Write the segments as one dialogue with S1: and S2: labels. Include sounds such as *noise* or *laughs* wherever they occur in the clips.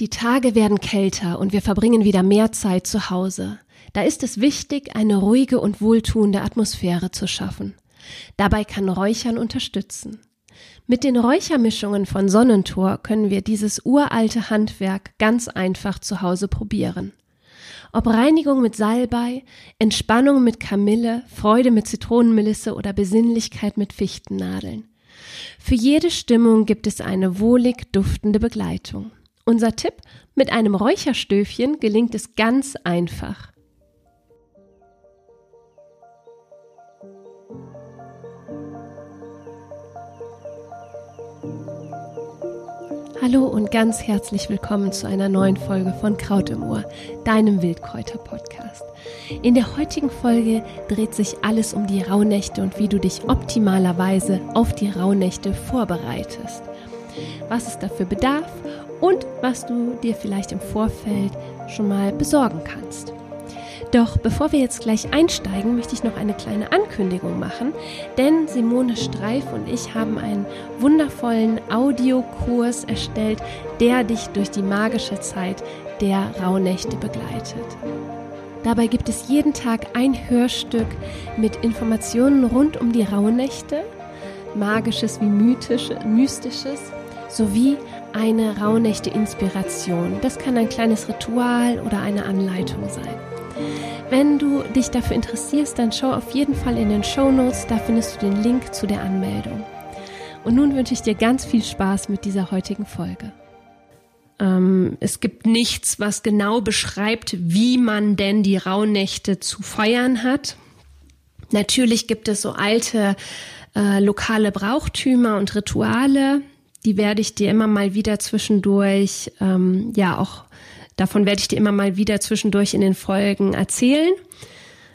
S1: Die Tage werden kälter und wir verbringen wieder mehr Zeit zu Hause. Da ist es wichtig, eine ruhige und wohltuende Atmosphäre zu schaffen. Dabei kann Räuchern unterstützen. Mit den Räuchermischungen von Sonnentor können wir dieses uralte Handwerk ganz einfach zu Hause probieren. Ob Reinigung mit Salbei, Entspannung mit Kamille, Freude mit Zitronenmelisse oder Besinnlichkeit mit Fichtennadeln. Für jede Stimmung gibt es eine wohlig duftende Begleitung. Unser Tipp, mit einem Räucherstöfchen gelingt es ganz einfach. Hallo und ganz herzlich willkommen zu einer neuen Folge von Kraut im Ohr, deinem Wildkräuter-Podcast. In der heutigen Folge dreht sich alles um die Rauhnächte und wie du dich optimalerweise auf die Rauhnächte vorbereitest. Was es dafür bedarf und was du dir vielleicht im Vorfeld schon mal besorgen kannst. Doch bevor wir jetzt gleich einsteigen, möchte ich noch eine kleine Ankündigung machen, denn Simone Streif und ich haben einen wundervollen Audiokurs erstellt, der dich durch die magische Zeit der Rauhnächte begleitet. Dabei gibt es jeden Tag ein Hörstück mit Informationen rund um die Rauhnächte, magisches wie mythisch, mystisches, sowie eine Rauhnächte-Inspiration. Das kann ein kleines Ritual oder eine Anleitung sein. Wenn du dich dafür interessierst, dann schau auf jeden Fall in den Show Notes, da findest du den Link zu der Anmeldung. Und nun wünsche ich dir ganz viel Spaß mit dieser heutigen Folge. Ähm, es gibt nichts, was genau beschreibt, wie man denn die Rauhnächte zu feiern hat. Natürlich gibt es so alte äh, lokale Brauchtümer und Rituale, die werde ich dir immer mal wieder zwischendurch, ähm, ja auch davon werde ich dir immer mal wieder zwischendurch in den Folgen erzählen.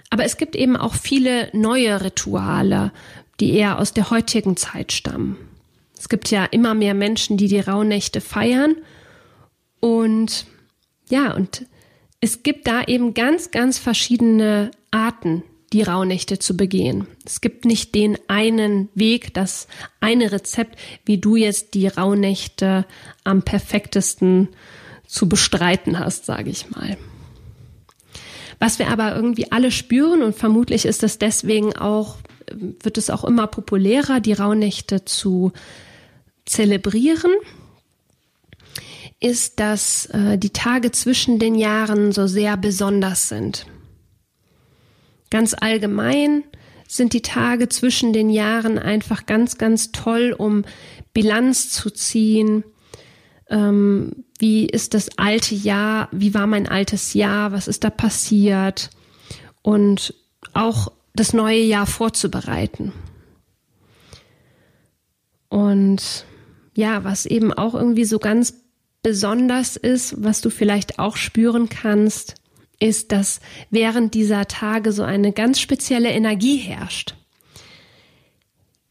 S1: Aber es gibt eben auch viele neue Rituale, die eher aus der heutigen Zeit stammen. Es gibt ja immer mehr Menschen, die die Rauhnächte feiern. Und ja, und es gibt da eben ganz, ganz verschiedene Arten, die Rauhnächte zu begehen. Es gibt nicht den einen Weg, das eine Rezept, wie du jetzt die Rauhnächte am perfektesten zu bestreiten hast, sage ich mal. Was wir aber irgendwie alle spüren und vermutlich ist es deswegen auch, wird es auch immer populärer, die Rauhnächte zu zelebrieren, ist, dass äh, die Tage zwischen den Jahren so sehr besonders sind. Ganz allgemein sind die Tage zwischen den Jahren einfach ganz, ganz toll, um Bilanz zu ziehen. Ähm, wie ist das alte Jahr? Wie war mein altes Jahr? Was ist da passiert? Und auch das neue Jahr vorzubereiten. Und ja, was eben auch irgendwie so ganz besonders ist, was du vielleicht auch spüren kannst, ist, dass während dieser Tage so eine ganz spezielle Energie herrscht.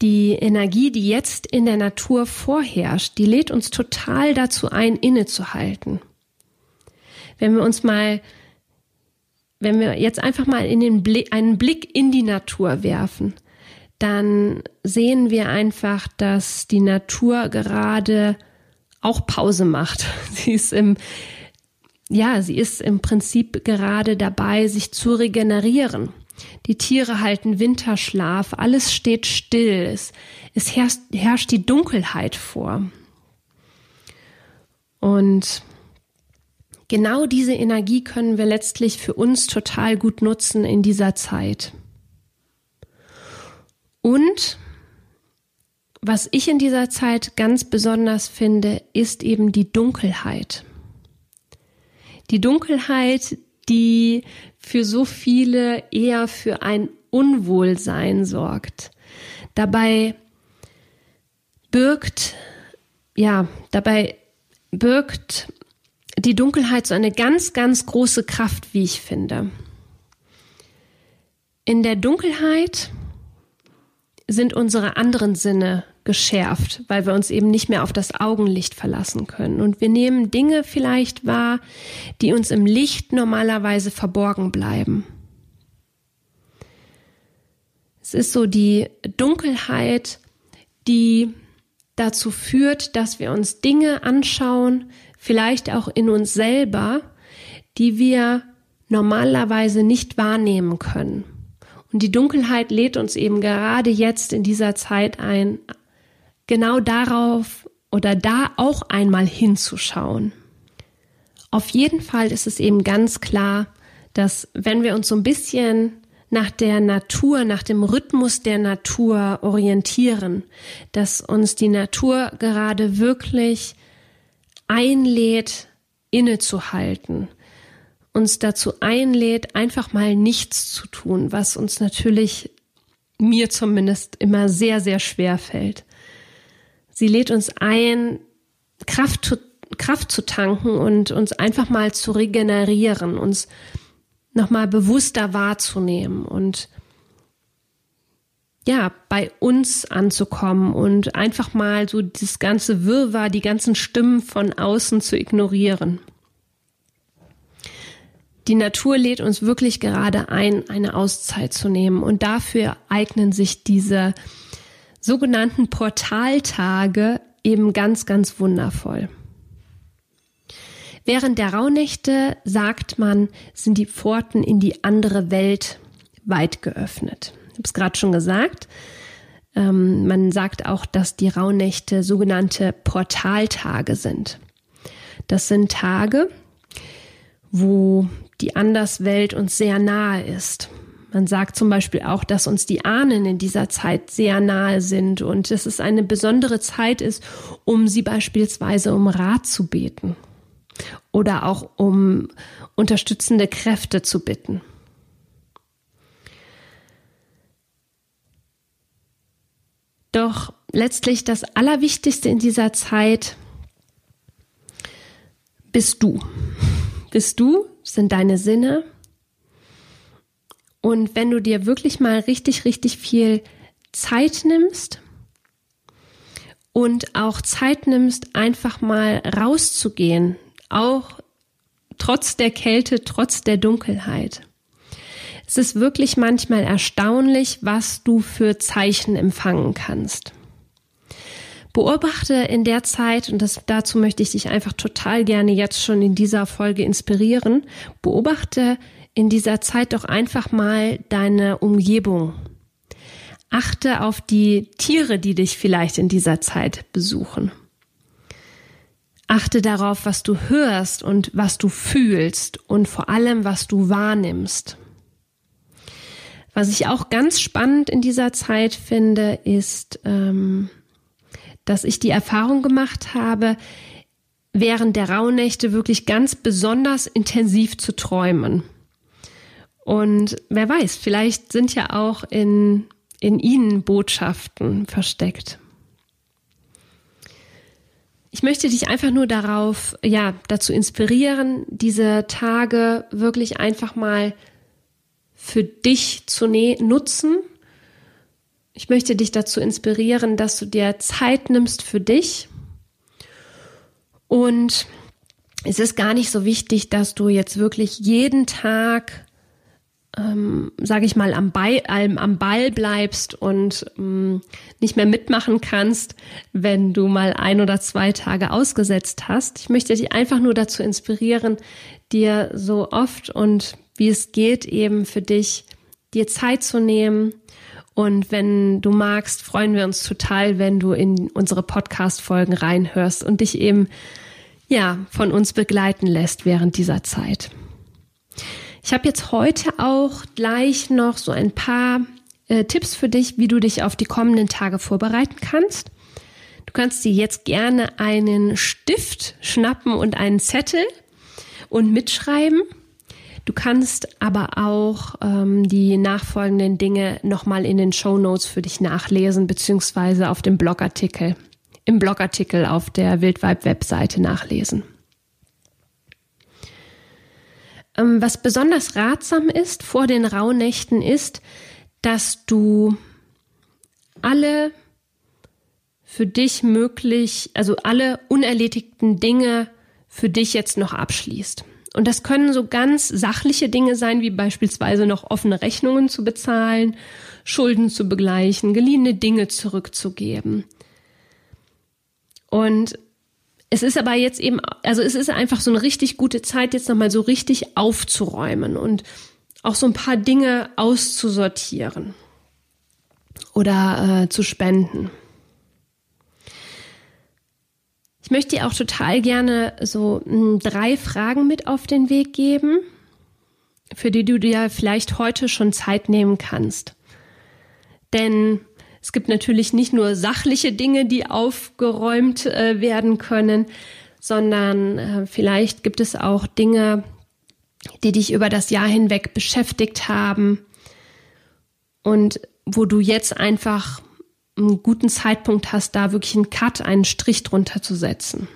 S1: Die Energie, die jetzt in der Natur vorherrscht, die lädt uns total dazu ein, innezuhalten. Wenn wir uns mal, wenn wir jetzt einfach mal in den Blick, einen Blick in die Natur werfen, dann sehen wir einfach, dass die Natur gerade auch Pause macht. *laughs* Sie ist im ja, sie ist im Prinzip gerade dabei, sich zu regenerieren. Die Tiere halten Winterschlaf, alles steht still, es, es herrscht, herrscht die Dunkelheit vor. Und genau diese Energie können wir letztlich für uns total gut nutzen in dieser Zeit. Und was ich in dieser Zeit ganz besonders finde, ist eben die Dunkelheit. Die Dunkelheit, die für so viele eher für ein Unwohlsein sorgt. Dabei birgt, ja, dabei birgt die Dunkelheit so eine ganz, ganz große Kraft, wie ich finde. In der Dunkelheit sind unsere anderen Sinne geschärft, weil wir uns eben nicht mehr auf das Augenlicht verlassen können. Und wir nehmen Dinge vielleicht wahr, die uns im Licht normalerweise verborgen bleiben. Es ist so die Dunkelheit, die dazu führt, dass wir uns Dinge anschauen, vielleicht auch in uns selber, die wir normalerweise nicht wahrnehmen können. Und die Dunkelheit lädt uns eben gerade jetzt in dieser Zeit ein, genau darauf oder da auch einmal hinzuschauen. Auf jeden Fall ist es eben ganz klar, dass wenn wir uns so ein bisschen nach der Natur, nach dem Rhythmus der Natur orientieren, dass uns die Natur gerade wirklich einlädt, innezuhalten, uns dazu einlädt, einfach mal nichts zu tun, was uns natürlich mir zumindest immer sehr, sehr schwer fällt. Sie lädt uns ein, Kraft zu, Kraft zu tanken und uns einfach mal zu regenerieren, uns nochmal bewusster wahrzunehmen und ja, bei uns anzukommen und einfach mal so das ganze Wirrwarr, die ganzen Stimmen von außen zu ignorieren. Die Natur lädt uns wirklich gerade ein, eine Auszeit zu nehmen und dafür eignen sich diese sogenannten Portaltage eben ganz, ganz wundervoll. Während der Rauhnächte, sagt man, sind die Pforten in die andere Welt weit geöffnet. Ich habe es gerade schon gesagt. Ähm, man sagt auch, dass die Rauhnächte sogenannte Portaltage sind. Das sind Tage, wo die Anderswelt uns sehr nahe ist. Man sagt zum Beispiel auch, dass uns die Ahnen in dieser Zeit sehr nahe sind und dass es eine besondere Zeit ist, um sie beispielsweise um Rat zu beten oder auch um unterstützende Kräfte zu bitten. Doch letztlich das Allerwichtigste in dieser Zeit bist du. Bist du, sind deine Sinne. Und wenn du dir wirklich mal richtig, richtig viel Zeit nimmst und auch Zeit nimmst, einfach mal rauszugehen, auch trotz der Kälte, trotz der Dunkelheit. Es ist wirklich manchmal erstaunlich, was du für Zeichen empfangen kannst. Beobachte in der Zeit, und das, dazu möchte ich dich einfach total gerne jetzt schon in dieser Folge inspirieren, beobachte in dieser Zeit doch einfach mal deine Umgebung. Achte auf die Tiere, die dich vielleicht in dieser Zeit besuchen. Achte darauf, was du hörst und was du fühlst und vor allem, was du wahrnimmst. Was ich auch ganz spannend in dieser Zeit finde, ist, ähm, dass ich die Erfahrung gemacht habe, während der Rauhnächte wirklich ganz besonders intensiv zu träumen. Und wer weiß, vielleicht sind ja auch in, in ihnen Botschaften versteckt. Ich möchte dich einfach nur darauf, ja, dazu inspirieren, diese Tage wirklich einfach mal für dich zu nutzen. Ich möchte dich dazu inspirieren, dass du dir Zeit nimmst für dich. Und es ist gar nicht so wichtig, dass du jetzt wirklich jeden Tag ähm, sage ich mal, am, Ball, am Ball bleibst und ähm, nicht mehr mitmachen kannst, wenn du mal ein oder zwei Tage ausgesetzt hast. Ich möchte dich einfach nur dazu inspirieren, dir so oft und wie es geht eben für dich, dir Zeit zu nehmen. Und wenn du magst, freuen wir uns total, wenn du in unsere Podcast-Folgen reinhörst und dich eben, ja, von uns begleiten lässt während dieser Zeit. Ich habe jetzt heute auch gleich noch so ein paar äh, Tipps für dich, wie du dich auf die kommenden Tage vorbereiten kannst. Du kannst dir jetzt gerne einen Stift schnappen und einen Zettel und mitschreiben. Du kannst aber auch ähm, die nachfolgenden Dinge nochmal in den Show Notes für dich nachlesen, beziehungsweise auf dem Blogartikel, im Blogartikel auf der Wildvibe-Webseite nachlesen. Ähm, was besonders ratsam ist vor den Rauhnächten ist, dass du alle für dich möglich, also alle unerledigten Dinge für dich jetzt noch abschließt. Und das können so ganz sachliche Dinge sein, wie beispielsweise noch offene Rechnungen zu bezahlen, Schulden zu begleichen, geliehene Dinge zurückzugeben. Und es ist aber jetzt eben, also es ist einfach so eine richtig gute Zeit, jetzt nochmal so richtig aufzuräumen und auch so ein paar Dinge auszusortieren oder äh, zu spenden. Ich möchte dir auch total gerne so hm, drei Fragen mit auf den Weg geben, für die du dir vielleicht heute schon Zeit nehmen kannst. Denn es gibt natürlich nicht nur sachliche Dinge, die aufgeräumt äh, werden können, sondern äh, vielleicht gibt es auch Dinge, die dich über das Jahr hinweg beschäftigt haben und wo du jetzt einfach einen guten Zeitpunkt hast, da wirklich einen Cut, einen Strich drunter zu setzen.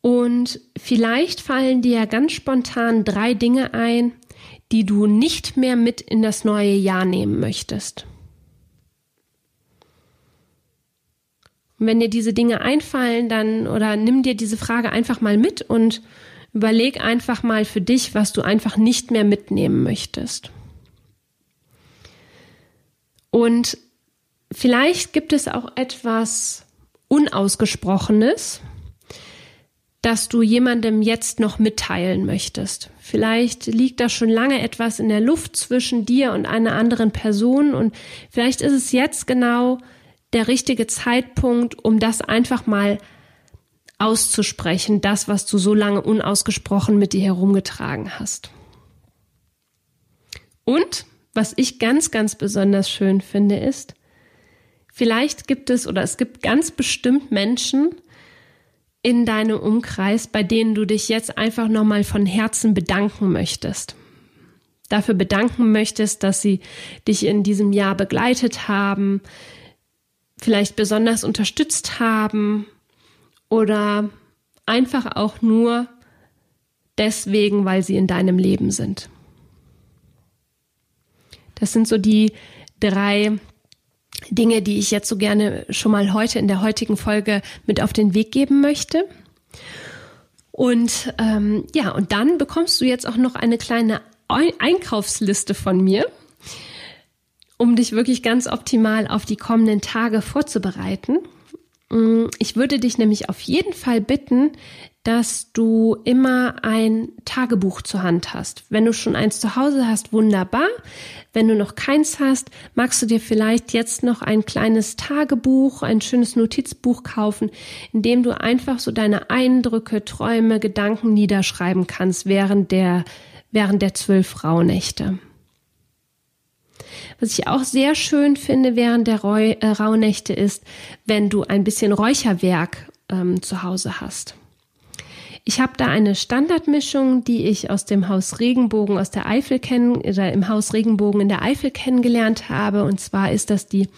S1: Und vielleicht fallen dir ganz spontan drei Dinge ein, die du nicht mehr mit in das neue Jahr nehmen möchtest. Und wenn dir diese Dinge einfallen, dann oder nimm dir diese Frage einfach mal mit und überleg einfach mal für dich, was du einfach nicht mehr mitnehmen möchtest. Und vielleicht gibt es auch etwas Unausgesprochenes, das du jemandem jetzt noch mitteilen möchtest. Vielleicht liegt da schon lange etwas in der Luft zwischen dir und einer anderen Person und vielleicht ist es jetzt genau der richtige Zeitpunkt, um das einfach mal auszusprechen, das, was du so lange unausgesprochen mit dir herumgetragen hast. Und was ich ganz, ganz besonders schön finde, ist, vielleicht gibt es oder es gibt ganz bestimmt Menschen, in deinem Umkreis, bei denen du dich jetzt einfach nochmal von Herzen bedanken möchtest. Dafür bedanken möchtest, dass sie dich in diesem Jahr begleitet haben, vielleicht besonders unterstützt haben oder einfach auch nur deswegen, weil sie in deinem Leben sind. Das sind so die drei Dinge, die ich jetzt so gerne schon mal heute in der heutigen Folge mit auf den Weg geben möchte. Und ähm, ja, und dann bekommst du jetzt auch noch eine kleine Einkaufsliste von mir, um dich wirklich ganz optimal auf die kommenden Tage vorzubereiten. Mm, ich würde dich nämlich auf jeden Fall bitten, dass du immer ein Tagebuch zur Hand hast. Wenn du schon eins zu Hause hast, wunderbar. Wenn du noch keins hast, magst du dir vielleicht jetzt noch ein kleines Tagebuch, ein schönes Notizbuch kaufen, in dem du einfach so deine Eindrücke, Träume, Gedanken niederschreiben kannst während der, während der zwölf Rauhnächte. Was ich auch sehr schön finde während der äh, Rauhnächte ist, wenn du ein bisschen Räucherwerk ähm, zu Hause hast. Ich habe da eine Standardmischung, die ich aus dem Haus Regenbogen aus der Eifel kennen oder im Haus Regenbogen in der Eifel kennengelernt habe. Und zwar ist das die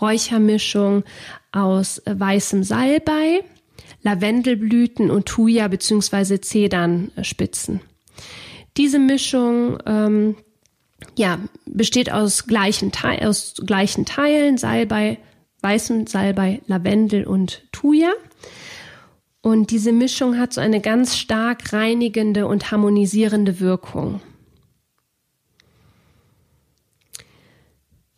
S1: Räuchermischung aus weißem Salbei, Lavendelblüten und Thuja bzw. Zedernspitzen. Diese Mischung ähm, ja, besteht aus gleichen, aus gleichen Teilen, Salbei, weißem Salbei, Lavendel und Thuja. Und diese Mischung hat so eine ganz stark reinigende und harmonisierende Wirkung.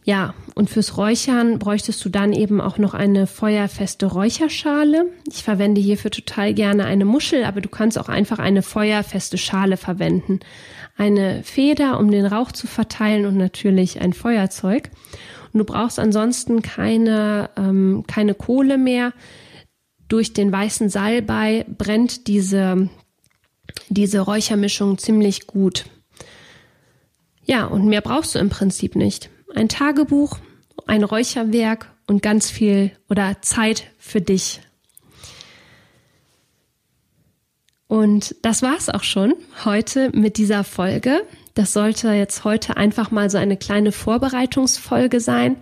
S1: Ja, und fürs Räuchern bräuchtest du dann eben auch noch eine feuerfeste Räucherschale. Ich verwende hierfür total gerne eine Muschel, aber du kannst auch einfach eine feuerfeste Schale verwenden. Eine Feder, um den Rauch zu verteilen und natürlich ein Feuerzeug. Und du brauchst ansonsten keine, ähm, keine Kohle mehr durch den weißen Salbei brennt diese, diese Räuchermischung ziemlich gut. Ja, und mehr brauchst du im Prinzip nicht. Ein Tagebuch, ein Räucherwerk und ganz viel oder Zeit für dich. Und das war's auch schon heute mit dieser Folge. Das sollte jetzt heute einfach mal so eine kleine Vorbereitungsfolge sein.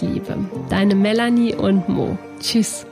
S1: Liebe. Deine Melanie und Mo. Tschüss.